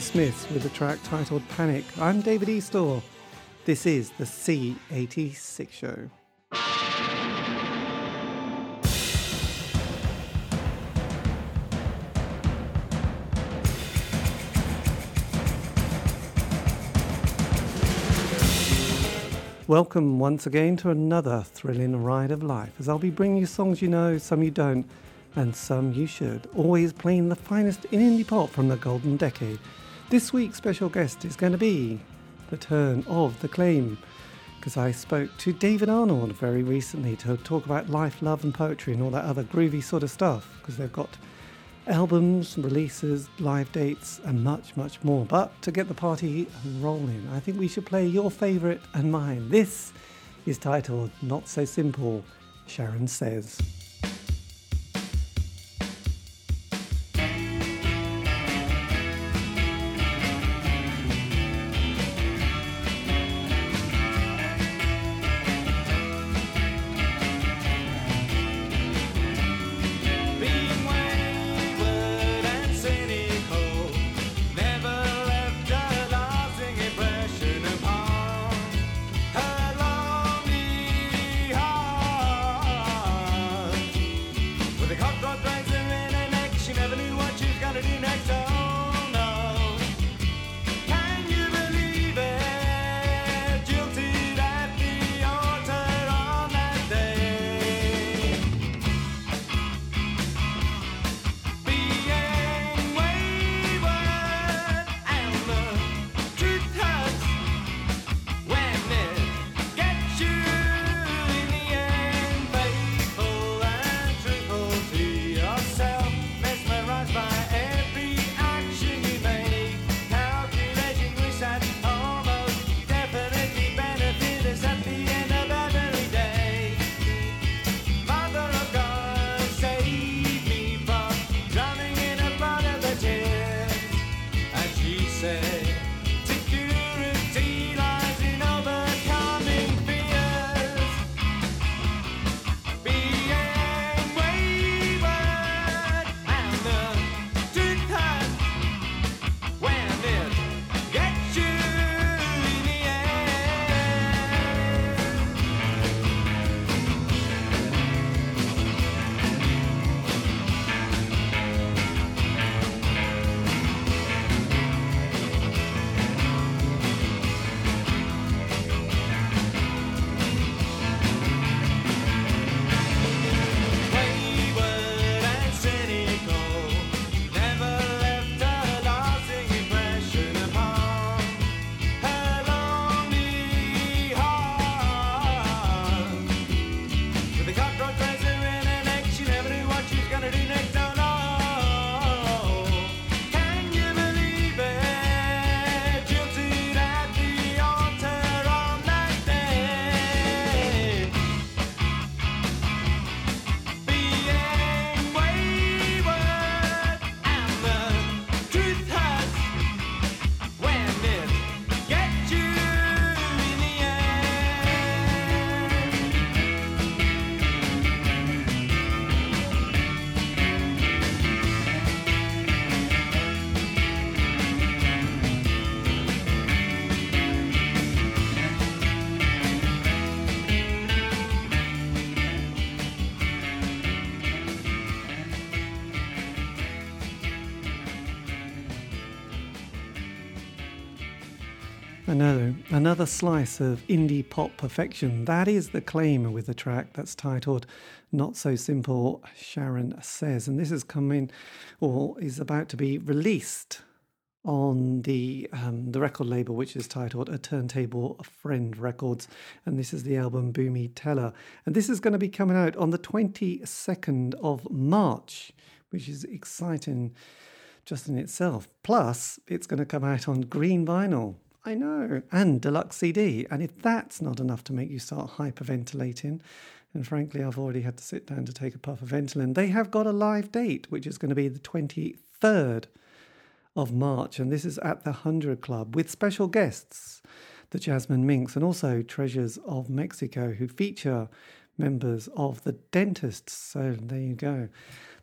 The Smiths with the track titled Panic. I'm David Eastaugh. This is the C86 Show. Welcome once again to another thrilling ride of life as I'll be bringing you songs you know, some you don't, and some you should. Always playing the finest in indie pop from the golden decade. This week's special guest is going to be the turn of the claim because I spoke to David Arnold very recently to talk about life, love, and poetry and all that other groovy sort of stuff because they've got albums, releases, live dates, and much, much more. But to get the party rolling, I think we should play your favourite and mine. This is titled Not So Simple, Sharon Says. Another slice of indie pop perfection. That is the claim with the track that's titled Not So Simple, Sharon Says. And this is coming, or is about to be released on the um, the record label, which is titled A Turntable Friend Records, and this is the album Boomy Tella, and this is going to be coming out on the twenty second of March, which is exciting just in itself. Plus, it's going to come out on green vinyl. I know, and deluxe CD. And if that's not enough to make you start hyperventilating, and frankly, I've already had to sit down to take a puff of Ventolin, they have got a live date, which is going to be the 23rd of March. And this is at the 100 Club with special guests, the Jasmine Minks, and also Treasures of Mexico, who feature members of the Dentists. So there you go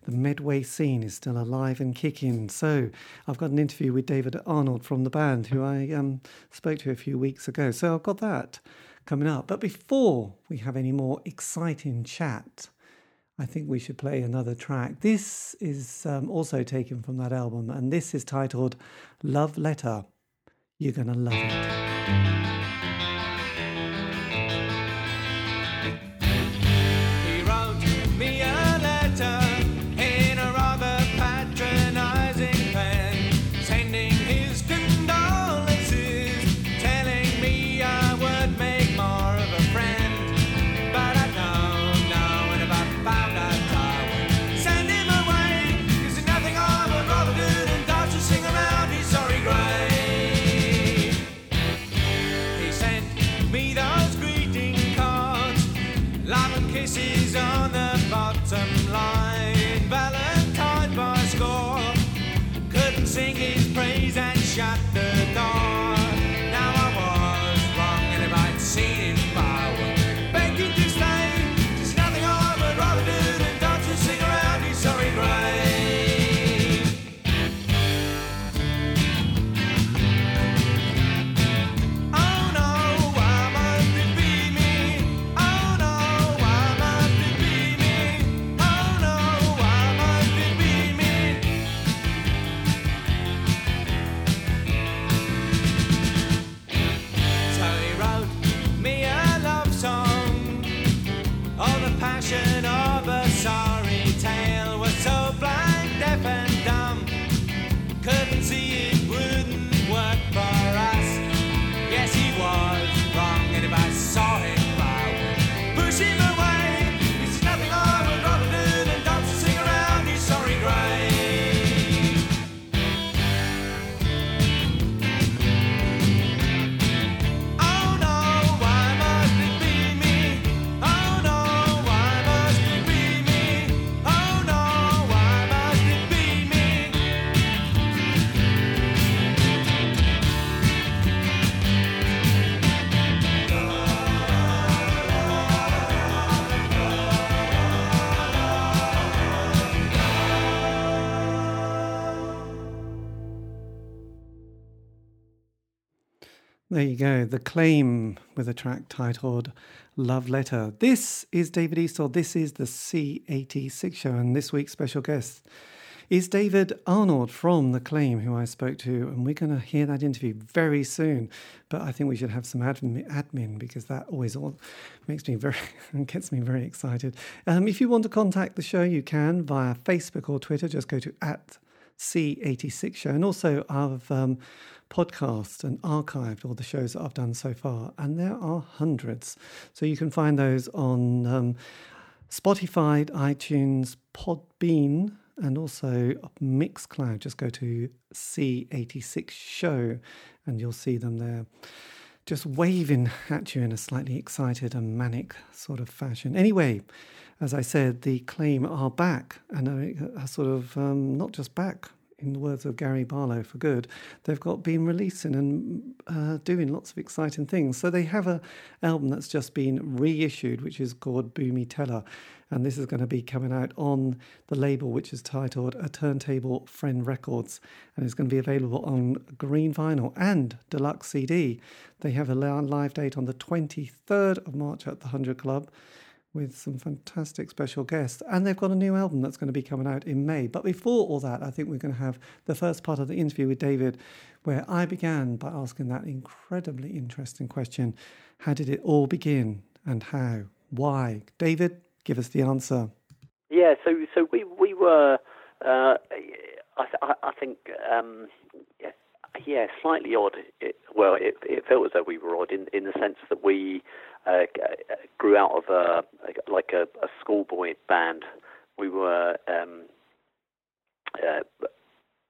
the Medway scene is still alive and kicking. So I've got an interview with David Arnold from the band, who I um, spoke to a few weeks ago. So I've got that coming up. But before we have any more exciting chat, I think we should play another track. This is um, also taken from that album, and this is titled Love Letter. You're going to love it. There you go. The Claim with a track titled Love Letter. This is David Eastaugh. This is the C86 show, and this week's special guest is David Arnold from The Claim, who I spoke to, and we're going to hear that interview very soon. But I think we should have some admin, admin because that always all makes me very gets me very excited. Um, if you want to contact the show, you can via Facebook or Twitter. Just go to at C86 show, and also I've um, podcast and archived all the shows that I've done so far, and there are hundreds. So you can find those on um, Spotify, iTunes, Podbean, and also Mixcloud. Just go to C86 Show, and you'll see them there. Just waving at you in a slightly excited and manic sort of fashion. Anyway, as I said, the claim are back and are sort of um, not just back, in the words of Gary Barlow, for good. They've got been releasing and uh, doing lots of exciting things. So they have a album that's just been reissued, which is called Boomy Tella, and this is going to be coming out on the label, which is titled A Turntable Friend Records, and it's going to be available on green vinyl and deluxe CD. They have a live date on the 23rd of March at the 100 Club with some fantastic special guests. And they've got a new album that's going to be coming out in May. But before all that, I think we're going to have the first part of the interview with David, where I began by asking that incredibly interesting question How did it all begin and how? Why? David, give us the answer. Yeah, so so we we were, uh, I, th- I think, um, yeah, yeah, slightly odd. It, well, it, it felt as though we were odd in in the sense that we uh, grew out of a like a, a schoolboy band. We were um, uh,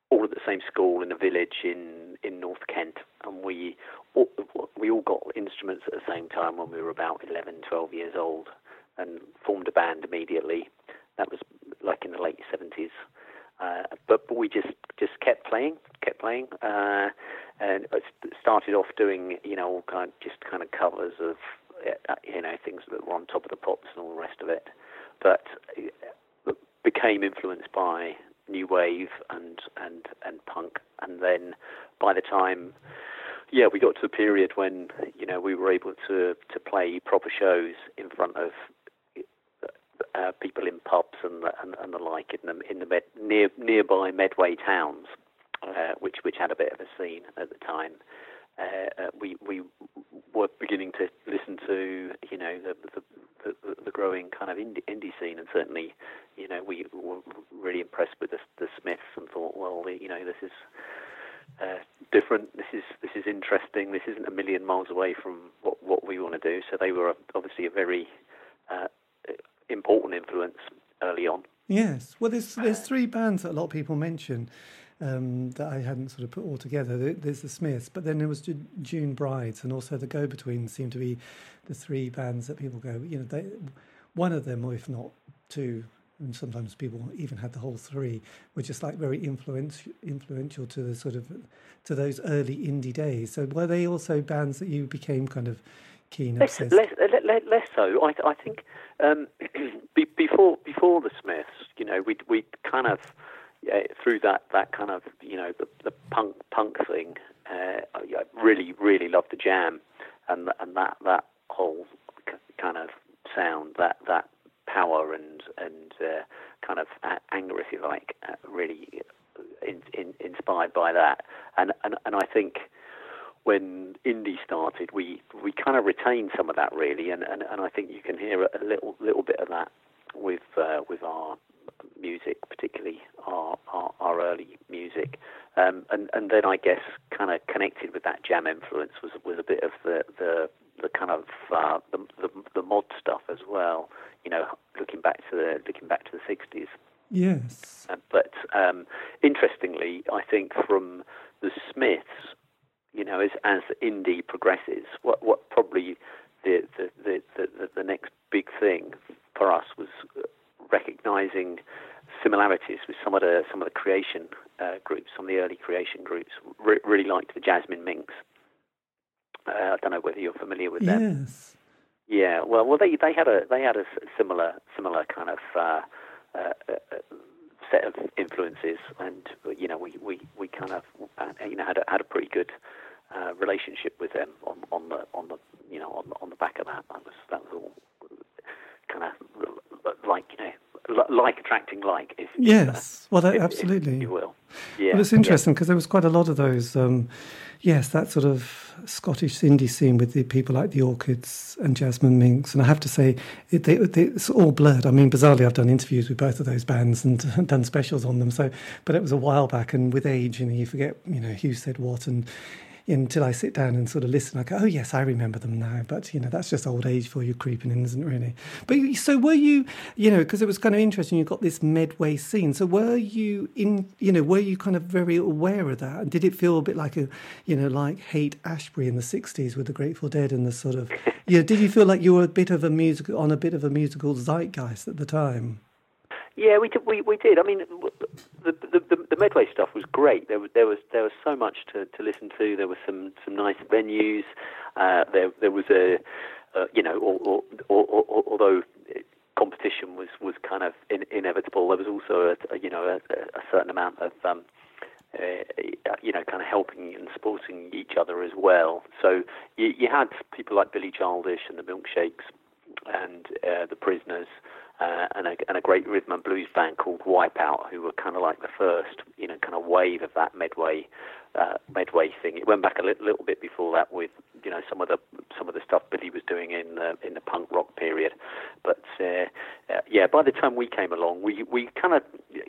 all at the same school in a village in in North Kent, and we all, we all got instruments at the same time when we were about 11, 12 years old, and formed a band immediately. That was like in the late seventies. Uh, but, we just just kept playing, kept playing, uh, and started off doing you know kind of, just kind of covers of uh, you know things that were on top of the pops and all the rest of it, but uh, became influenced by new wave and and and punk, and then by the time yeah we got to a period when you know we were able to to play proper shows in front of uh, people in pubs and and, and the like in the in the med, near nearby Medway towns, uh, which which had a bit of a scene at the time. Uh, uh, we we were beginning to listen to you know the the, the, the growing kind of indie, indie scene, and certainly you know we were really impressed with the, the Smiths and thought, well, you know, this is uh, different. This is this is interesting. This isn't a million miles away from what what we want to do. So they were obviously a very uh, important influence early on. Yes. Well, there's there's three bands that a lot of people mention um, that I hadn't sort of put all together. There's the Smiths, but then there was June Brides, and also the Go Betweens seem to be the three bands that people go. You know, they, one of them, or if not two, and sometimes people even had the whole three, were just like very influential influential to the sort of to those early indie days. So were they also bands that you became kind of keen less, less, less, less, so. I, I think um, before before the Smiths, you know, we we kind of yeah, through that, that kind of you know the, the punk punk thing, uh, I really really loved the Jam, and and that that whole kind of sound, that that power and and uh, kind of anger, if you like, uh, really in, in, inspired by that, and and and I think when indie started, we we kind of retained some of that really, and, and, and I think you can hear a little little bit of that with uh, with our music, particularly our, our, our early music. Um, and, and then I guess kind of connected with that jam influence was was a bit of the the, the kind of uh, the, the, the mod stuff as well. You know, looking back to the looking back to the sixties. Yes. Uh, but um, interestingly, I think from the Smiths, you know, as as indie progresses, what what probably the the the, the, the next big thing for us was recognizing similarities with some of the some of the creation uh, groups, some of the early creation groups. Re- really liked the Jasmine Minks. Uh, I don't know whether you're familiar with them. Yes. Yeah. Well, well, they they had a they had a similar similar kind of uh, uh, uh set of influences, and you know we we we kind of uh, you know had a, had a pretty good. Uh, relationship with them on, on the on the you know on, on the back of that that was that was all kind of like you know like attracting like. If, yes, uh, well, that, if, absolutely. If you will. Yeah. Well, it's interesting because yeah. there was quite a lot of those. Um, yes, that sort of Scottish indie scene with the people like the Orchids and Jasmine Minks, and I have to say, it, they, they, it's all blurred. I mean, bizarrely, I've done interviews with both of those bands and done specials on them. So, but it was a while back, and with age, you know, you forget, you know, who said what, and until I sit down and sort of listen. I go, oh yes, I remember them now. But you know, that's just old age for you creeping in, isn't it? Really. But so were you, you know, because it was kind of interesting. You got this Medway scene. So were you in, you know, were you kind of very aware of that? And did it feel a bit like a, you know, like Haight-Ashbury in the '60s with the Grateful Dead and the sort of, you know, did you feel like you were a bit of a musical on a bit of a musical zeitgeist at the time? Yeah, we did. We, we did. I mean, the, the, the Medway stuff was great. There was there was there was so much to, to listen to. There were some some nice venues. Uh, there there was a uh, you know, or, or, or, although competition was was kind of in, inevitable, there was also a, a you know a, a, certain amount of um, uh, you know kind of helping and supporting each other as well. So you, you had people like Billy Childish and the Milkshakes and uh, the Prisoners, uh, and, a, and a great rhythm and blues band called Wipeout, who were kind of like the first, you know, kind of wave of that Medway uh, Medway thing. It went back a li- little bit before that with, you know, some of the some of the stuff Billy was doing in the in the punk rock period. But uh, uh, yeah, by the time we came along, we we kind of,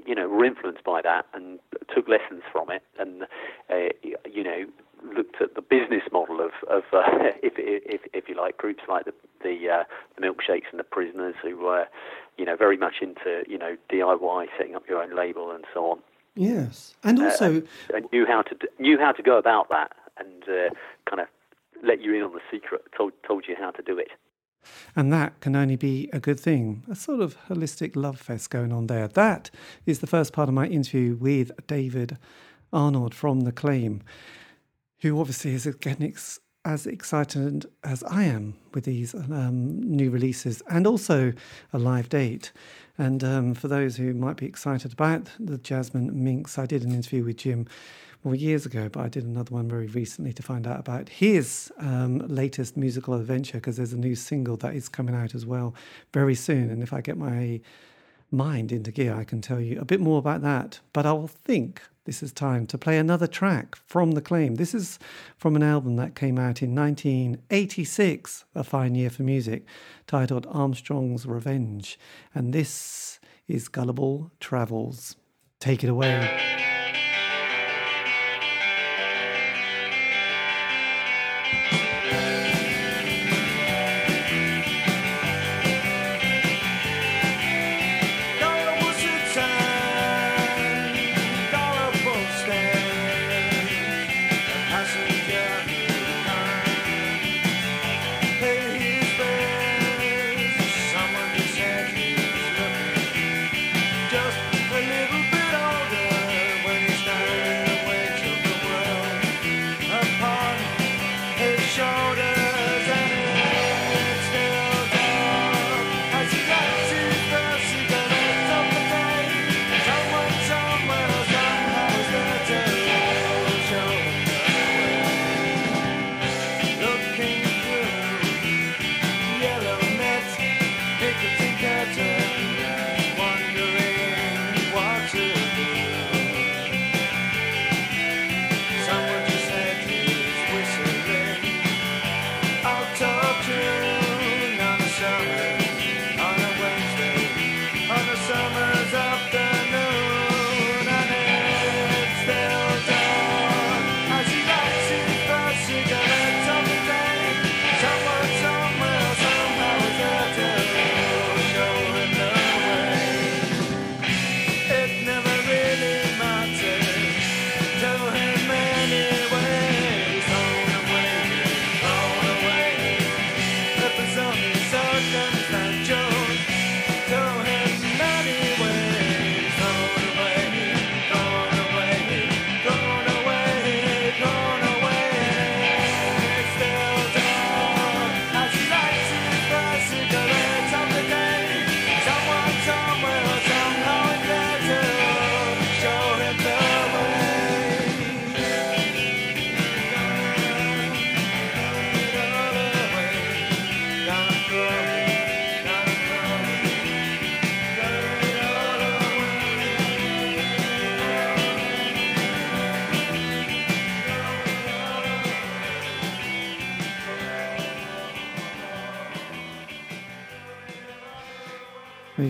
you know, were influenced by that and took lessons from it, and uh, you know, looked at the business model of, of uh, if, if, if you like, groups like the the, uh, the milkshakes and the prisoners who were, you know, very much into you know DIY, setting up your own label and so on. Yes, and uh, also uh, and knew how to knew how to go about that and uh, kind of let you in on the secret, told told you how to do it. And that can only be a good thing. A sort of holistic love fest going on there. That is the first part of my interview with David Arnold from The Claim who obviously is getting ex- as excited as I am with these um, new releases and also a live date. And um, for those who might be excited about the Jasmine Minks, I did an interview with Jim well years ago, but I did another one very recently to find out about his um, latest musical adventure because there's a new single that is coming out as well very soon. And if I get my mind into gear, I can tell you a bit more about that. But I will think this is time to play another track from The Claim. This is from an album that came out in 1986, a fine year for music, titled Armstrong's Revenge. And this is Gullible Travels. Take it away.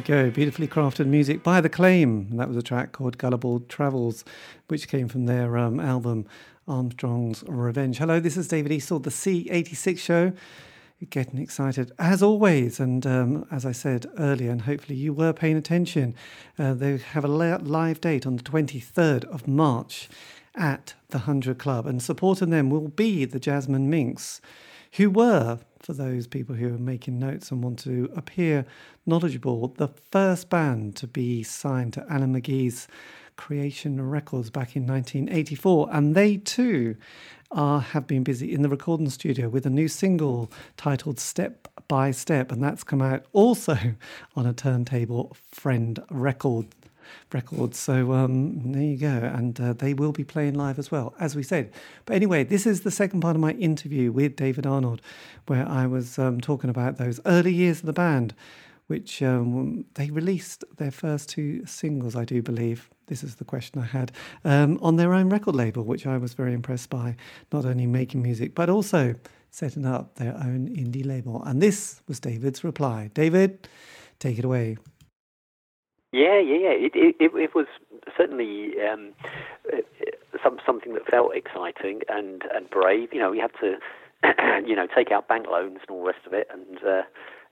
Go. Beautifully crafted music by The Claim. That was a track called Gullible Travels, which came from their um, album Armstrong's Revenge. Hello, this is David Eastaugh, the C86 show. Getting excited as always. And um, as I said earlier, and hopefully you were paying attention, uh, they have a live date on the 23rd of March at the 100 Club. And supporting them will be the Jasmine Minks who were, for those people who are making notes and want to appear knowledgeable, the first band to be signed to Alan McGee's Creation Records back in 1984. And they too are, have been busy in the recording studio with a new single titled Step by Step. And that's come out also on a turntable friend record Records. So um, there you go. And uh, they will be playing live as well, as we said. But anyway, this is the second part of my interview with David Arnold, where I was um, talking about those early years of the band, which um, they released their first two singles, I do believe. This is the question I had um, on their own record label, which I was very impressed by. Not only making music, but also setting up their own indie label. And this was David's reply. David, take it away. Yeah, yeah, yeah. It it, it was certainly um, some something that felt exciting and and brave. You know, we had to, you know, take out bank loans and all the rest of it, and uh,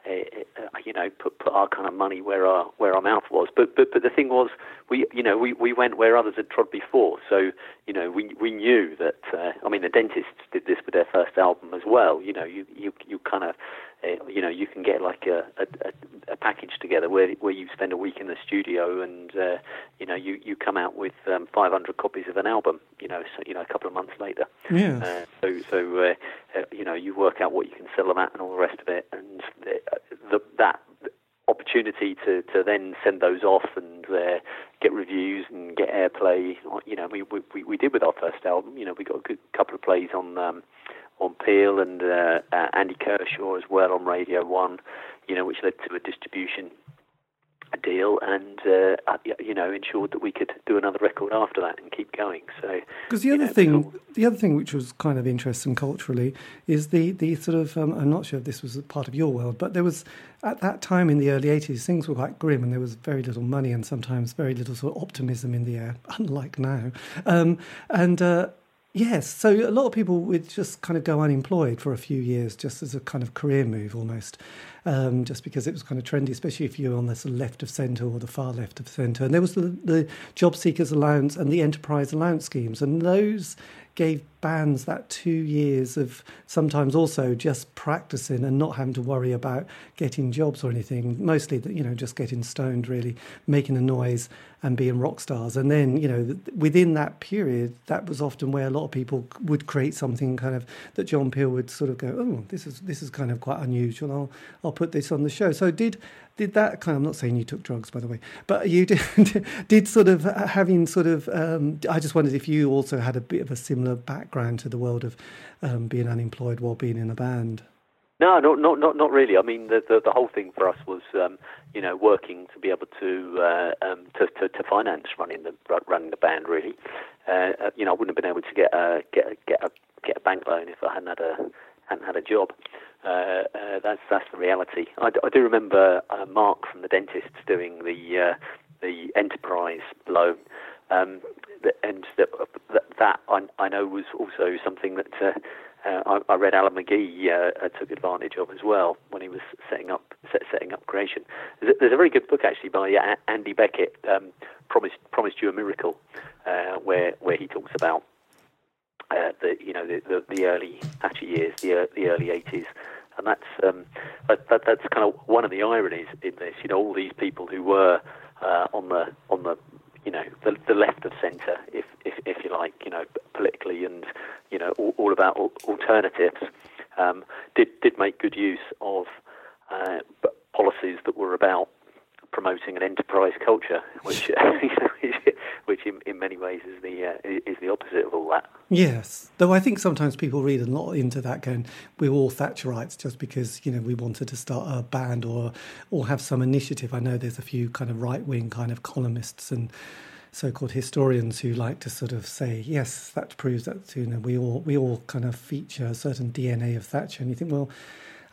uh, you know, put put our kind of money where our where our mouth was. But but but the thing was, we you know we, we went where others had trod before. So you know we we knew that. Uh, I mean, the dentists did this with their first album as well. You know, you you you kind of uh, you know, you can get like a, a, a package together where where you spend a week in the studio and uh, you know you, you come out with um, 500 copies of an album. You know, so, you know a couple of months later. Yeah. Uh, so so uh, uh, you know you work out what you can sell them at and all the rest of it, and the, the, that opportunity to, to then send those off and uh, get reviews and get airplay. You know, we, we we did with our first album. You know, we got a good couple of plays on um, on Peel and uh, uh, Andy Kershaw as well on Radio One, you know, which led to a distribution deal and uh, uh you know ensured that we could do another record after that and keep going. So because the other know, thing all... the other thing which was kind of interesting culturally is the the sort of um, I'm not sure if this was part of your world but there was at that time in the early 80s things were quite grim and there was very little money and sometimes very little sort of optimism in the air unlike now. Um, and uh, Yes, so a lot of people would just kind of go unemployed for a few years, just as a kind of career move almost, um, just because it was kind of trendy, especially if you were on the sort of left of centre or the far left of centre. And there was the, the job seekers allowance and the enterprise allowance schemes, and those gave bands that two years of sometimes also just practicing and not having to worry about getting jobs or anything. Mostly, you know, just getting stoned, really, making a noise and being rock stars. And then, you know, within that period, that was often where a lot of people would create something kind of that John Peel would sort of go, oh, this is this is kind of quite unusual. I'll I'll put this on the show. So did did that kind of, I'm not saying you took drugs, by the way, but you did, did sort of having sort of, um, I just wondered if you also had a bit of a similar background to the world of um, being unemployed while being in a band. No, not not not not really. I mean, the the, the whole thing for us was, um, you know, working to be able to, uh, um, to, to to finance running the running the band. Really, uh, uh, you know, I wouldn't have been able to get a get a, get a get a bank loan if I hadn't had a hadn't had a job. Uh, uh, that's that's the reality. I, I do remember uh, Mark from the dentist doing the uh, the enterprise loan, um, and that, that I, I, know was also something that uh, I, I, read Alan McGee took advantage of as well when he was setting up set, setting up creation. There's a, very good book actually by Andy Beckett, um, promised promised you a miracle, where where he talks about the you know the, the, the early Thatcher years, the the early 80s, and that's um, that, that, that's kind of one of the ironies in this. You know, all these people who were uh, on the on the you know the, the left of centre, if, if if you like, you know, politically and you know all, all about alternatives, um, did did make good use of uh, policies that were about promoting an enterprise culture, which which in, in many ways is the uh, is the opposite of all that. Yes, though I think sometimes people read a lot into that, going, "We're all Thatcherites just because you know we wanted to start a band or or have some initiative." I know there's a few kind of right wing kind of columnists and so-called historians who like to sort of say, "Yes, that proves that you know we all we all kind of feature a certain DNA of Thatcher," and you think, well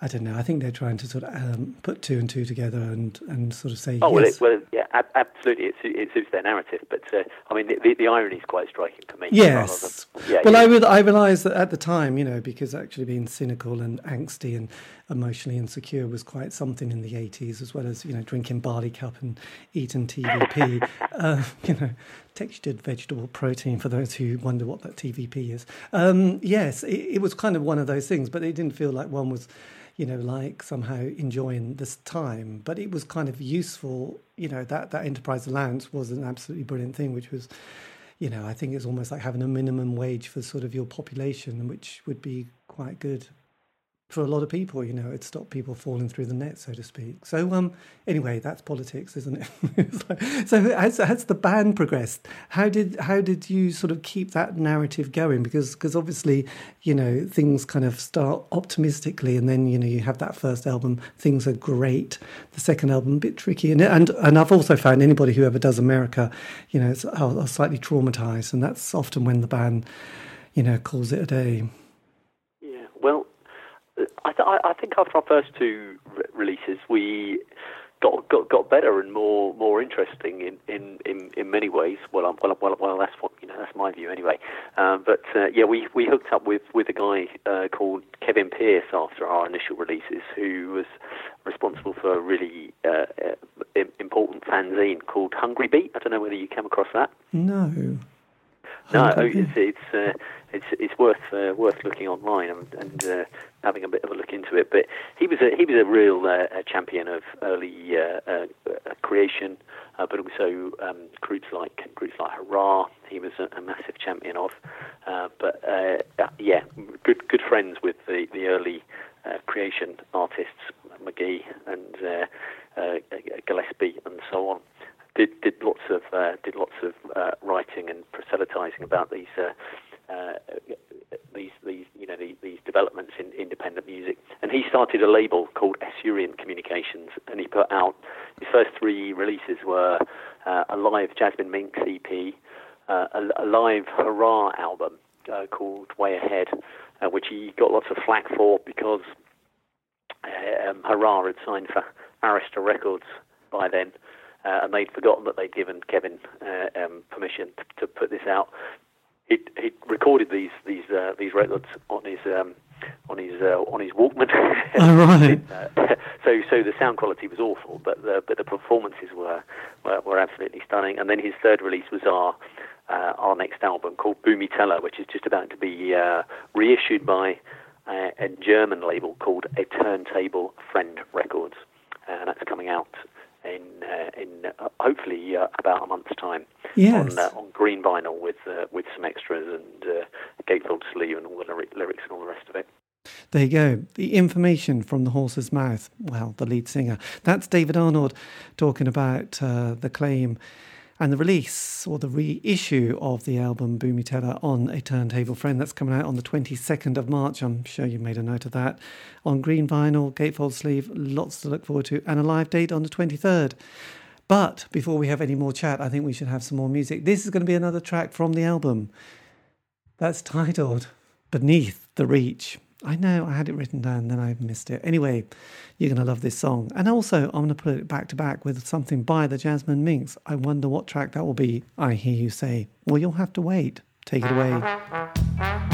I don't know. I think they're trying to sort of um, put two and two together and, and sort of say. Oh yes. well, it, well, yeah, absolutely. It, it suits their narrative, but uh, I mean, the, the, the, irony is quite striking to me. Yes. Than, yeah, well, yeah. I re- I realised that at the time, you know, because actually being cynical and angsty and emotionally insecure was quite something in the eighties, as well as you know drinking barley cup and eating TVP. uh, you know, textured vegetable protein for those who wonder what that TVP is. Um, yes, it, it was kind of one of those things, but it didn't feel like one was you know, like somehow enjoying this time. But it was kind of useful, you know, that, that enterprise allowance was an absolutely brilliant thing, which was, you know, I think it's almost like having a minimum wage for sort of your population, which would be quite good for a lot of people, you know, it stopped people falling through the net, so to speak. So, um, anyway, that's politics, isn't it? so, as, the band progressed, how did how did you sort of keep that narrative going? Because because obviously, you know, things kind of start optimistically, and then you know you have that first album, things are great. The second album, a bit tricky, and and and I've also found anybody who ever does America, you know, it's are slightly traumatized, and that's often when the band, you know, calls it a day. I, th- I think after our first two re- releases, we got, got got better and more more interesting in, in, in, in many ways. Well, um, well, well, well, that's what you know. That's my view anyway. Um, but uh, yeah, we we hooked up with with a guy uh, called Kevin Pearce after our initial releases, who was responsible for a really uh, uh important fanzine called Hungry Beat. I don't know whether you came across that. No. No, it's it's uh, it's it's worth uh, worth looking online and, and uh, having a bit of a look into it. But he was a he was a real uh, champion of early uh, uh, creation, uh, but also um, groups like groups like Hurrah. He was a, a massive champion of. but yeah, good good friends with the the early creation artists, McGee and Gillespie and so on did did lots of uh, did lots of uh, writing and proselytizing about these uh, uh, these these you know these, these, developments in independent music. And he started a label called Esurient Communications, and he put out his first three releases were uh, a live Jasmine Minks EP, uh, a, a, live Hurrah album called Way Ahead, which he got lots of flack for because um, Hurrah had signed for Arista Records by then uh, and they'd forgotten that they'd given Kevin uh, um, permission to, to, put this out. He he recorded these these uh, these records on his um, on his uh, on his Walkman. oh, right. Uh, so so the sound quality was awful, but the but the performances were were, were absolutely stunning. And then his third release was our uh, our next album called Boomy Tella, which is just about to be reissued by a German label called A Turntable Friend Records, and that's coming out in uh, in uh, hopefully uh, about a month's time yes. on, uh, on green vinyl with uh, with some extras and uh, gatefold sleeve and all the lyrics and all the rest of it. There you go. The information from the horse's mouth. Well, the lead singer. That's David Arnold talking about the claim and the release or the reissue of the album Boomy Tella on a Turntable Friend. That's coming out on the 22nd of March. I'm sure you made a note of that. On green vinyl, gatefold sleeve, lots to look forward to, and a live date on the 23rd. But before we have any more chat, I think we should have some more music. This is going to be another track from the album that's titled Beneath the Reach. I know I had it written down, then I missed it. Anyway, you're going to love this song. And also, I'm going to put it back to back with something by the Jasmine Minks. I wonder what track that will be. I hear you say, well, you'll have to wait. Take it away.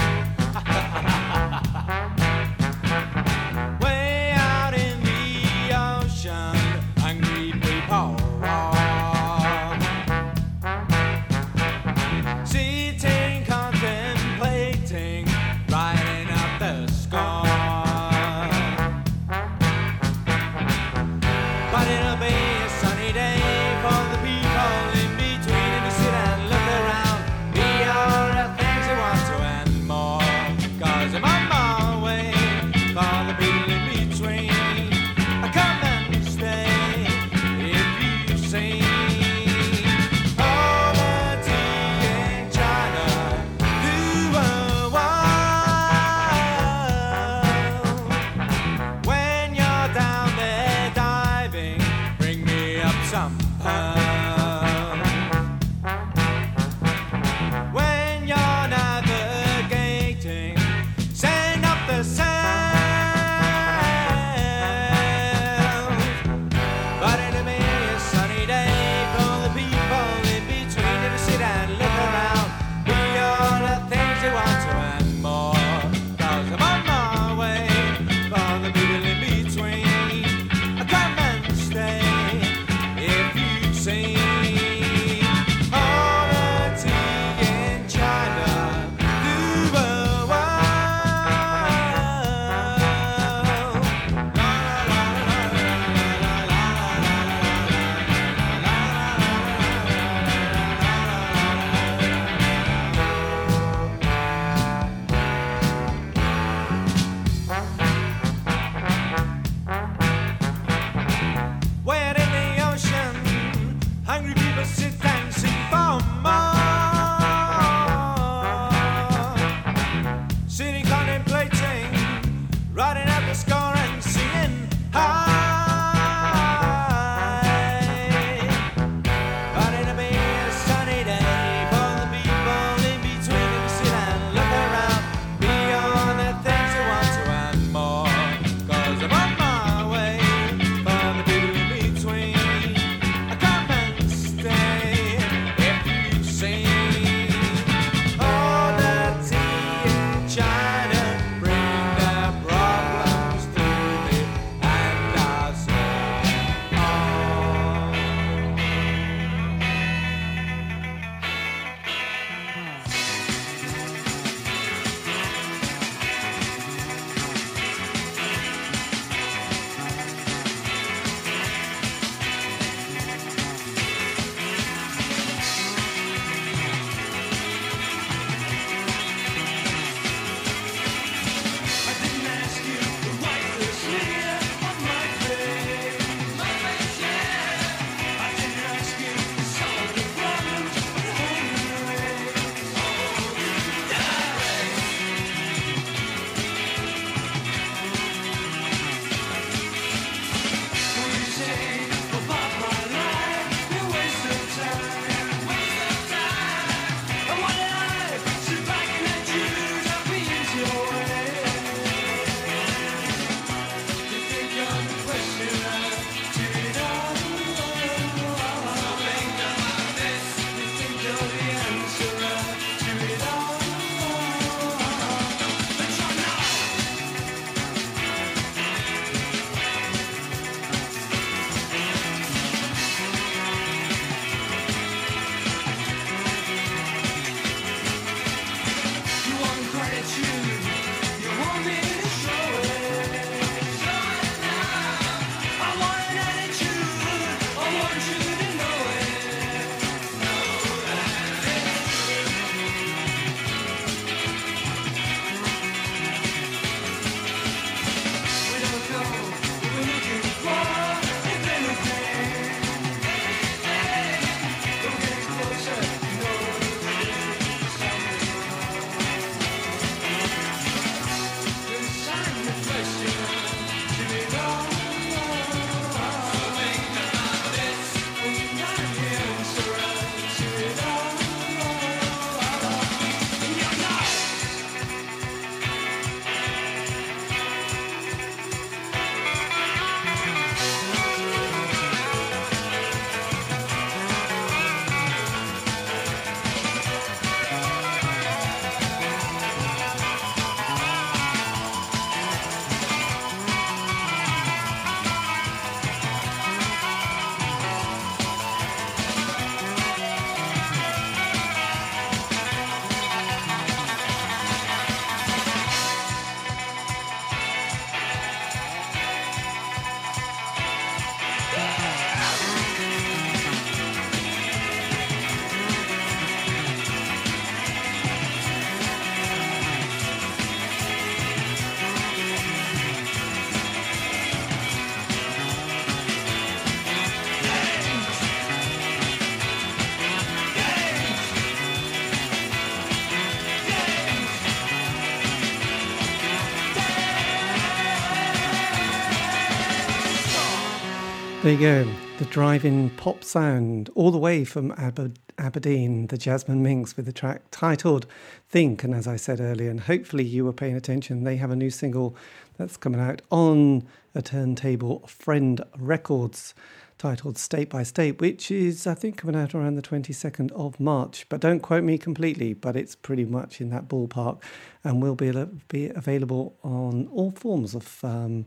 There you go, the driving pop sound, all the way from Aber- Aberdeen, the Jasmine Minks with the track titled Think. And as I said earlier, and hopefully you were paying attention, they have a new single that's coming out on a turntable Friend Records titled State by State, which is, I think, coming out around the 22nd of March. But don't quote me completely, but it's pretty much in that ballpark and will be, be available on all forms of. Um,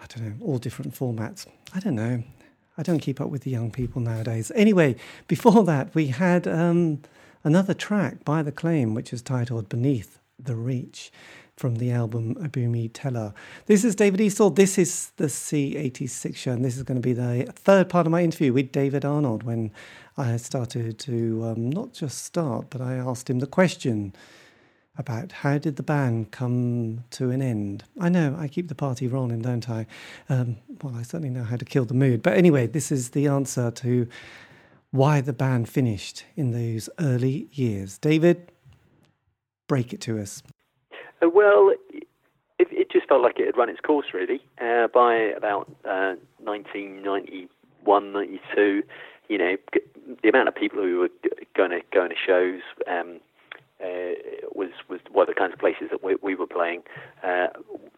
I don't know, all different formats. I don't know. I don't keep up with the young people nowadays. Anyway, before that, we had um, another track by The Claim, which is titled Beneath the Reach from the album Boomy Tella. This is David Eastaugh. This is the C86 show, and this is going to be the third part of my interview with David Arnold when I started to um, not just start, but I asked him the question about how did the band come to an end. I know I keep the party rolling, don't I? Um, well, I certainly know how to kill the mood. But anyway, this is the answer to why the band finished in those early years. David, break it to us. Uh, well, it, it, just felt like it had run its course, really. Uh, by about uh, 1991, 92, you know, the amount of people who were going to going to shows. Um, uh, was was one of the kinds of places that we, we were playing. Uh,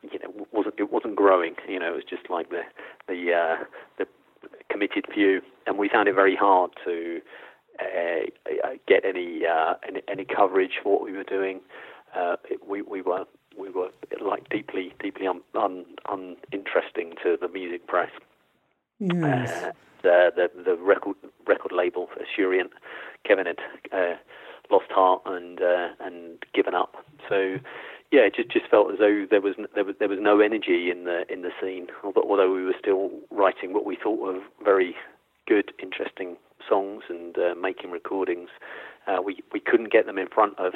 you know, wasn't it wasn't growing. You know, it was just like the the uh, the committed few, and we found it very hard to uh, get any, uh, any any coverage for what we were doing. Uh, it, we we were we were like deeply deeply un, un, uninteresting to the music press. Yes. Uh, the, the the record record label Esurient, Kevin had uh, lost heart and uh, and given up. So yeah, it just just felt as though there was there was there was no energy in the in the scene. Although we were still writing what we thought were very good, interesting songs and uh, making recordings, uh, we we couldn't get them in front of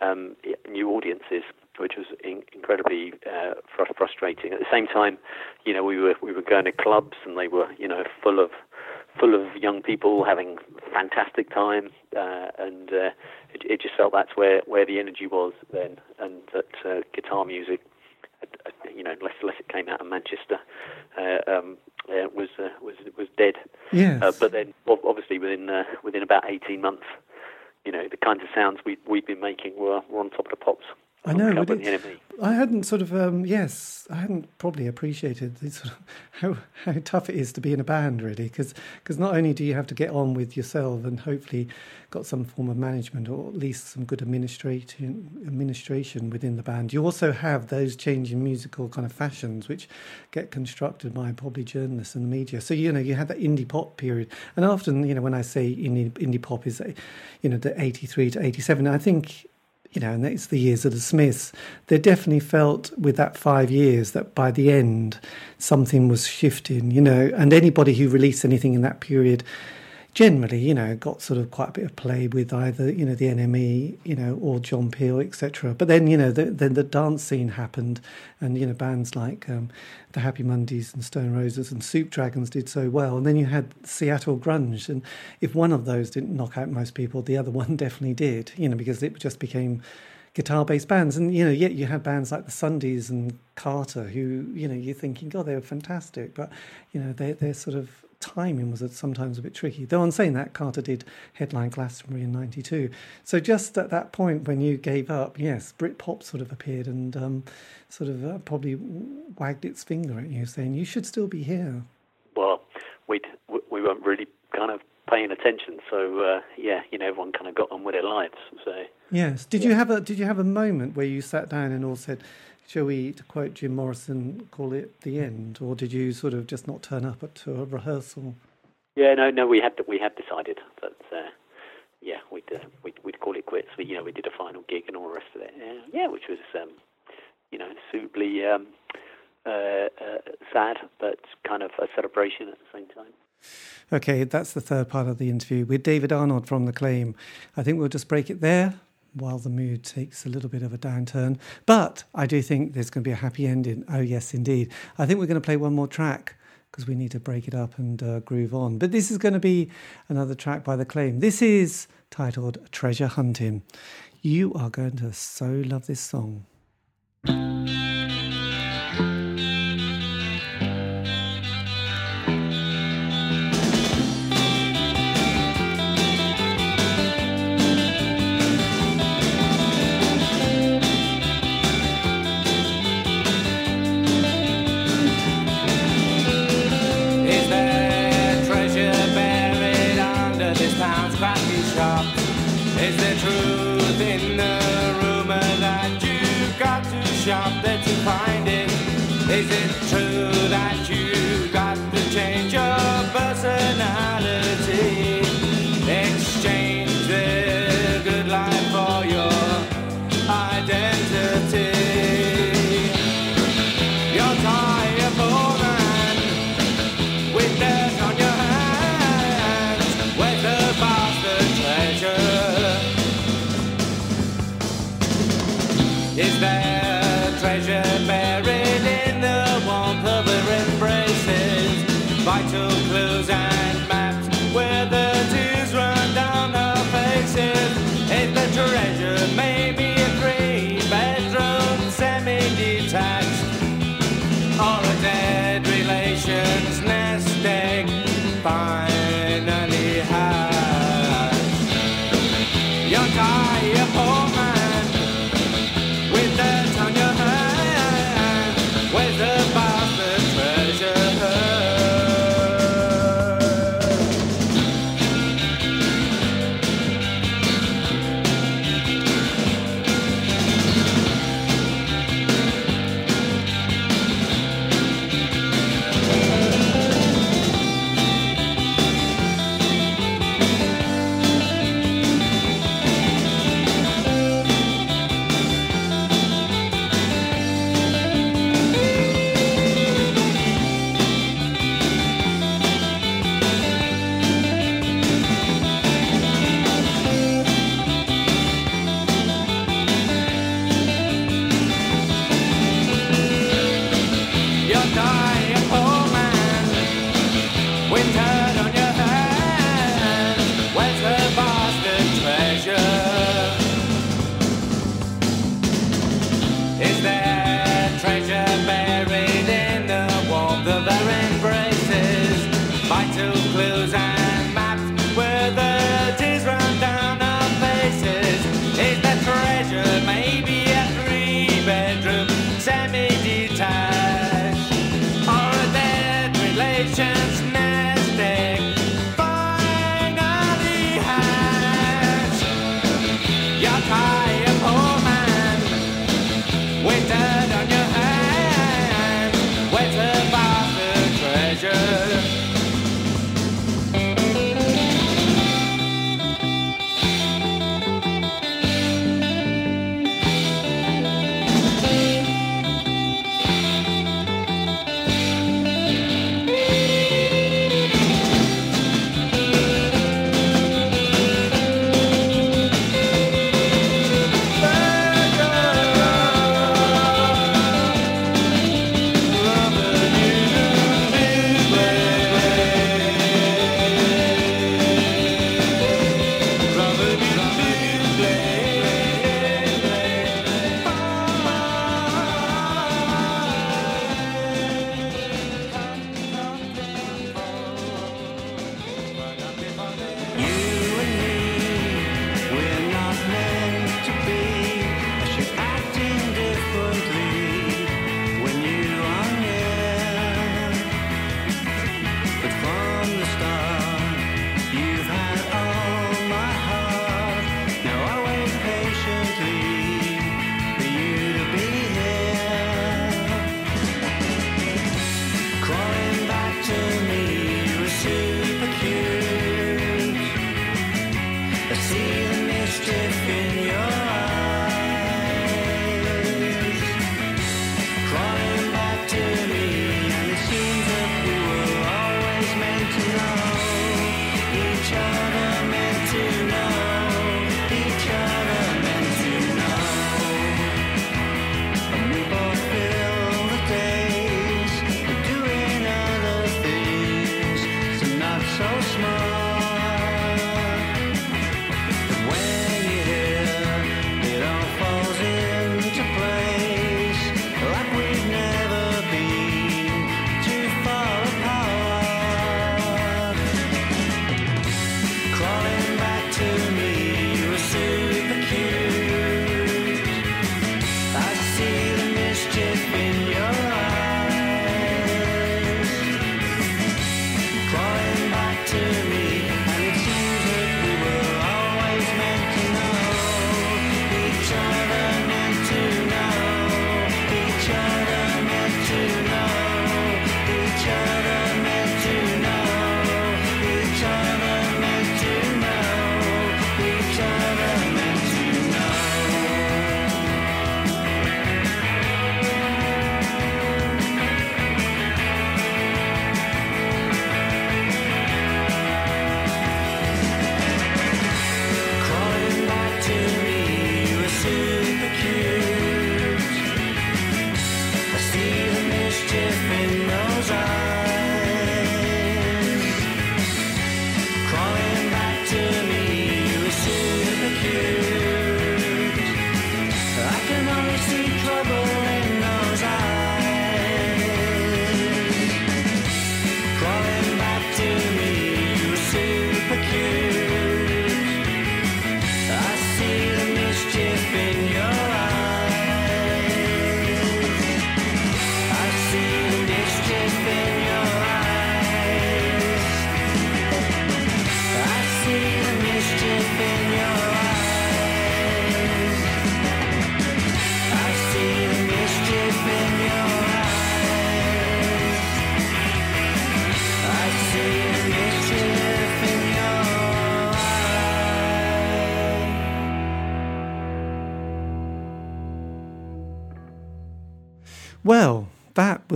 um, new audiences, which was in, incredibly uh, frustrating. At the same time, you know, we were we were going to clubs and they were you know full of full of young people having fantastic time, uh, and uh, it, it, just felt that's where, where the energy was then, and that uh, guitar music, uh, you know, unless, unless it came out of Manchester, uh, um, uh, was was was dead. Yes. but then, obviously, within within about eighteen months, you know, the kinds of sounds we we'd been making were, were on top of the pops. I know. I hadn't sort of um, yes, I hadn't probably appreciated sort of how how tough it is to be in a band really, because because not only do you have to get on with yourself and hopefully got some form of management or at least some good administration administration within the band, you also have those changing musical kind of fashions which get constructed by probably journalists and the media. So you know you had that indie pop period, and often you know when I say indie indie pop is you know the eighty three to eighty seven, I think you know, and it's the years of the Smiths, they definitely felt with that five years that by the end something was shifting, you know, and anybody who released anything in that period generally, you know, got sort of quite a bit of play with either, you know, the NME, you know, or John Peel, etc. But then, you know, the, then the dance scene happened, and you know, bands like um, the Happy Mondays and Stone Roses and Soup Dragons did so well. And then you had Seattle grunge, and if one of those didn't knock out most people, the other one definitely did. You know, because it just became guitar-based bands, and you know, yet you had bands like the Sundays and Carter, who you know, you're thinking, God, they were fantastic, but you know, they they're sort of timing was sometimes a bit tricky. Though on saying that, Carter did headline Glastonbury in '92. So just at that point when you gave up, yes, Britpop sort of appeared and um, sort of uh, probably wagged its finger at you, saying you should still be here. Well, we we weren't really kind of paying attention, so uh, yeah, you know, everyone kind of got on with their lives. So yes, did yeah. you have a did you have a moment where you sat down and all said? Shall we, to quote Jim Morrison, call it the end, or did you sort of just not turn up at a rehearsal? Yeah, no, no, we had we had decided that, uh, yeah, we'd, uh, we'd we'd call it quits. We, you know, we did a final gig and all the rest of it. Yeah, yeah which was, um, you know, suitably um, uh, uh, sad, but kind of a celebration at the same time. Okay, that's the third part of the interview with David Arnold from The Claim. I think we'll just break it there while the mood takes a little bit of a downturn. But I do think there's going to be a happy ending. Oh, yes, indeed. I think we're going to play one more track because we need to break it up and uh, groove on. But this is going to be another track by The Claim. This is titled Treasure Hunting. You are going to so love this song.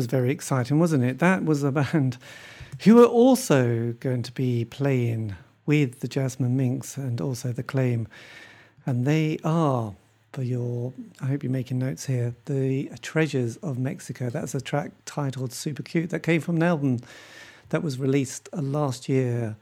Was very exciting, wasn't it? That was a band who are also going to be playing with the Jasmine Minks and also the Claim. And they are, for your, I hope you're making notes here, the Treasures of Mexico. That's a track titled Super Cute that came from an album that was released uh, last year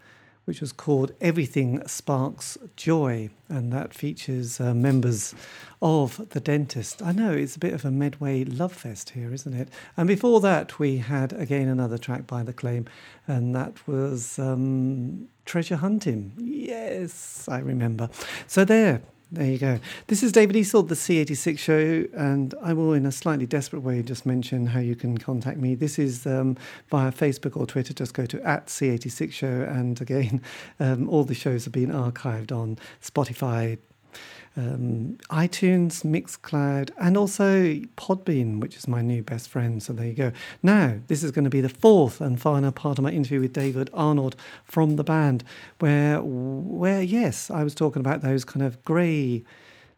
which was called Everything Sparks Joy, and that features uh, members of The Dentist. I know it's a bit of a Medway love fest here, isn't it? And before that, we had again another track by The Claim, and that was um, Treasure Hunting. Yes, I remember. So there, there you go. This is David Eastaugh, the C86 show, and I will, in a slightly desperate way, just mention how you can contact me. This is um, via Facebook or Twitter. Just go to at C86 show, and again, um, all the shows have been archived on Spotify, um, iTunes, Mixcloud, and also Podbean, which is my new best friend. So there you go. Now, this is going to be the fourth and final part of my interview with David Arnold from the band, where, where yes, I was talking about those kind of grey,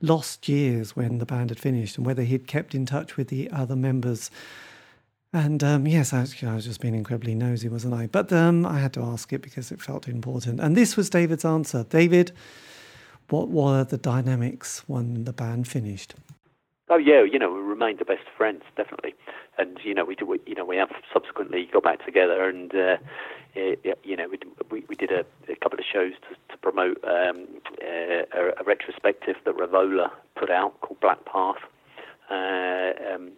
lost years when the band had finished and whether he'd kept in touch with the other members. And um, yes, I, I, was just being incredibly nosy, wasn't I? But um, I had to ask it because it felt important. And this was David's answer. David, what were the dynamics when the band finished? Oh yeah, you know, we remained the best friends, definitely, and you know, we do, we, you know, we have subsequently got back together, and uh, it, you know, we, we, we did a, a, couple of shows to, to promote um, uh, a, a, retrospective that Revola put out called Black Path, uh, um,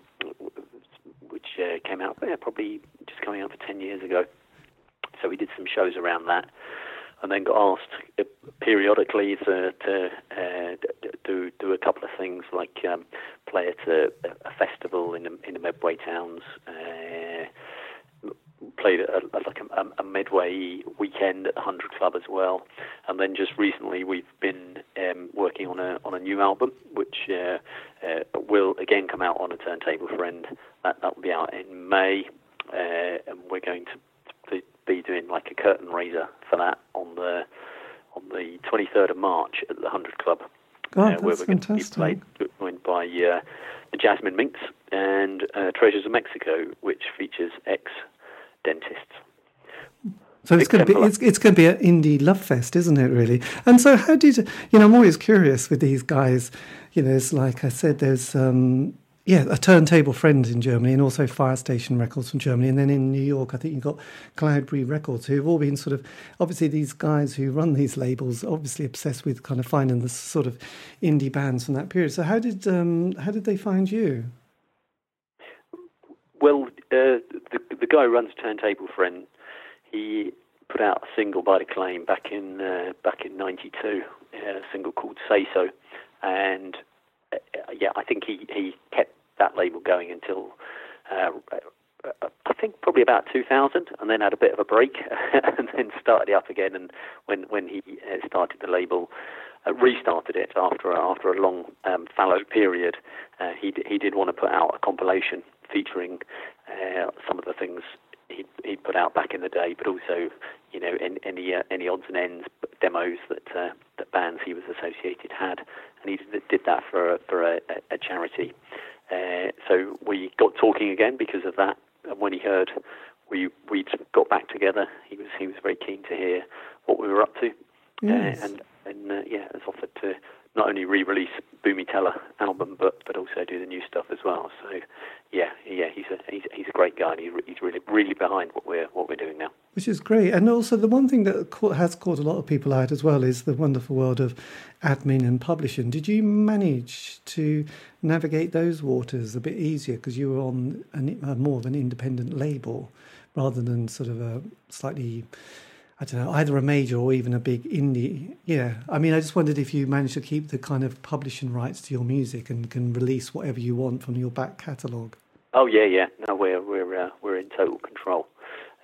which uh, came out yeah, probably just coming out for ten years ago. So we did some shows around that and then got asked uh, periodically to, to uh, do do a couple of things like um, play at a, a festival in the, in the Medway towns. Uh, played at a, like a, a, Medway weekend at the Hundred Club as well, and then just recently we've been um, working on a on a new album, which uh, uh, will again come out on a turntable friend. That that will be out in May, uh, and we're going to be doing like a curtain raiser for that on the on the 23rd of March at the Hundred Club. Oh, uh, that's where we're fantastic. going to be played by uh, the Jasmine Minks and uh, Treasures of Mexico, which features ex dentists. So it's going to be it's, it's going to be an indie love fest, isn't it? Really. And so, how did you know? I'm always curious with these guys. You know, it's like I said, there's um, yeah, a turntable friend in Germany and also Firestation Records from Germany. And then in New York, I think you've got Cloudberry Records, who've all been sort of, obviously, these guys who run these labels, obviously obsessed with kind of finding the sort of indie bands from that period. So, how did, um, how did they find you? Well, uh, the, the guy who runs Turntable Friend, he put out a single by the Claim back in uh, back in '92, a single called "Say So," and uh, yeah, I think he, he kept that label going until uh, I think probably about 2000, and then had a bit of a break, and then started up again. And when when he uh, started the label, uh, restarted it after after a long um, fallow period, uh, he he did want to put out a compilation featuring uh, some of the things he he put out back in the day, but also you know any any, uh, any odds and ends demos that uh, that bands he was associated had, and he did that for a, for a, a charity. Uh, so we got talking again because of that. And when he heard we we'd got back together, he was he was very keen to hear what we were up to, yes. uh, and and uh, yeah, has offered to not only re-release Boomy Tella album, but but also do the new stuff as well. So yeah, yeah, he's a he's, he's a great guy, and he's, really really behind what we're what we're doing now. Which is great, and also the one thing that has caught a lot of people out as well is the wonderful world of admin and publishing. Did you manage to navigate those waters a bit easier because you were on a uh, more of an independent label rather than sort of a slightly I don't know, either a major or even a big indie. Yeah, I mean, I just wondered if you managed to keep the kind of publishing rights to your music and can release whatever you want from your back catalogue. Oh yeah, yeah. No, we're we're uh, we're in total control.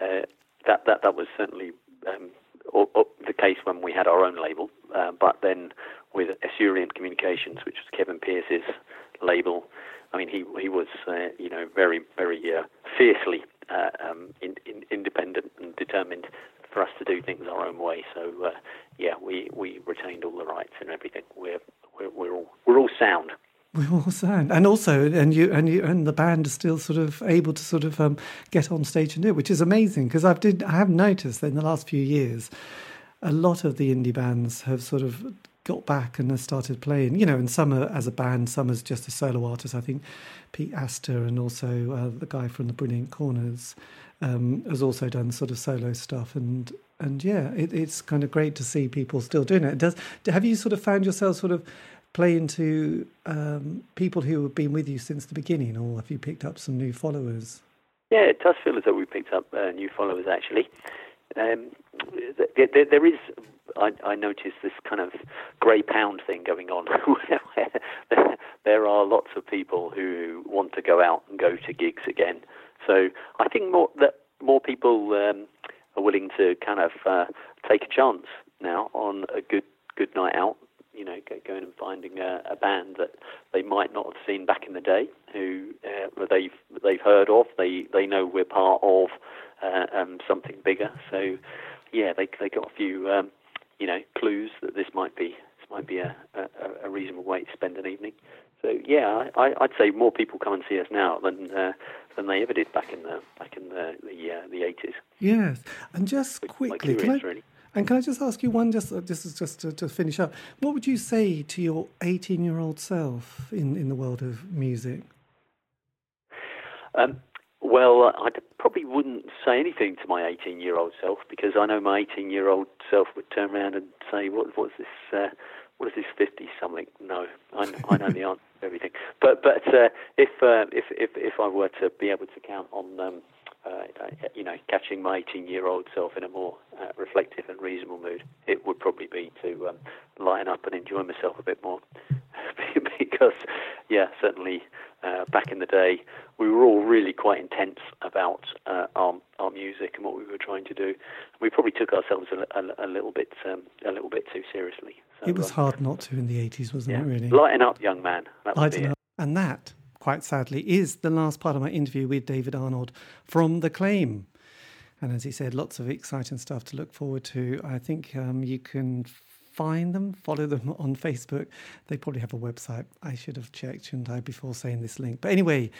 Uh, that that that was certainly um, the case when we had our own label, uh, but then with Esurient Communications, which was Kevin Pearce's label. I mean, he he was uh, you know very very uh, fiercely uh, um, in, in, independent and determined for us to do things our own way. So uh, yeah, we, we retained all the rights and everything. We're we're we're all we're all sound. We're all sound, and also, and you and you and the band are still sort of able to sort of um, get on stage and do it, which is amazing. Because I've did I have noticed that in the last few years, a lot of the indie bands have sort of got back and started playing. You know, and some are as a band, some as just a solo artist. I think Pete Astor and also uh, the guy from the Brilliant Corners um, has also done sort of solo stuff and and yeah, it, it's kind of great to see people still doing it. Does have you sort of found yourself sort of playing to um, people who have been with you since the beginning, or have you picked up some new followers? Yeah, it does feel as though we picked up uh, new followers actually. Um, there, there, there is, I, I noticed this kind of grey pound thing going on. where there are lots of people who want to go out and go to gigs again. So I think more that more people um, are willing to kind of uh, take a chance now on a good good night out. You know, going and finding a, a band that they might not have seen back in the day, who uh, they've they've heard of. They they know we're part of uh, um, something bigger. So yeah, they they got a few um, you know clues that this might be this might be a, reasonable way to spend an evening. So yeah, I, I'd say more people come and see us now than uh, than they ever did back in the back in the the, uh, the 80s. Yes, and just quickly, can I, really. and can I just ask you one? Just uh, this is just to, to, finish up. What would you say to your 18 year old self in in the world of music? Um, well, I probably wouldn't say anything to my 18 year old self because I know my 18 year old self would turn around and say, "What what's this?" Uh, what is this fifty something? No, I, I know the answer everything. But but uh, if uh, if if if I were to be able to count on um, uh, you know catching my eighteen-year-old self in a more uh, reflective and reasonable mood, it would probably be to um, lighten up and enjoy myself a bit more. because yeah, certainly uh, back in the day, we were all really quite intense about uh, our our music and what we were trying to do. We probably took ourselves a, a, a little bit um, a little bit too seriously. So, it was uh, hard not to in the eighties, wasn't yeah. it? Really, lighten up, young man. Lighten up, and that, quite sadly, is the last part of my interview with David Arnold from the Claim. And as he said, lots of exciting stuff to look forward to. I think um, you can find them, follow them on Facebook. They probably have a website. I should have checked, shouldn't I, before saying this link. But anyway,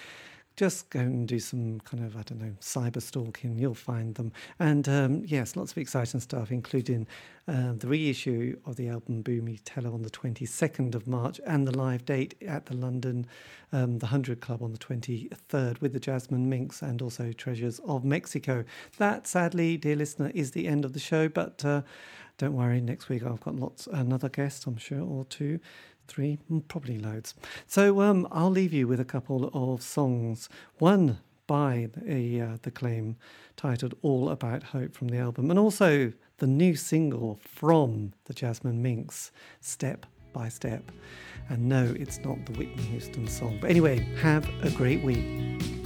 just go and do some kind of, I don't know, cyber stalking. You'll find them. And um, yes, lots of exciting stuff, including uh, the reissue of the album Boomy Tella on the 22nd of March and the live date at the London, um, the 100 Club on the 23rd with the Jasmine Minks and also Treasures of Mexico. That, sadly, dear listener, is the end of the show. But uh, don't worry, next week I've got lots another guest, I'm sure, or two, three, mm, probably loads. So um, I'll leave you with a couple of songs. One by the, uh, the claim titled All About Hope from the album, and also the new single from the Jasmine Minks, Step by Step. And no, it's not the Whitney Houston song. But anyway, have a great week.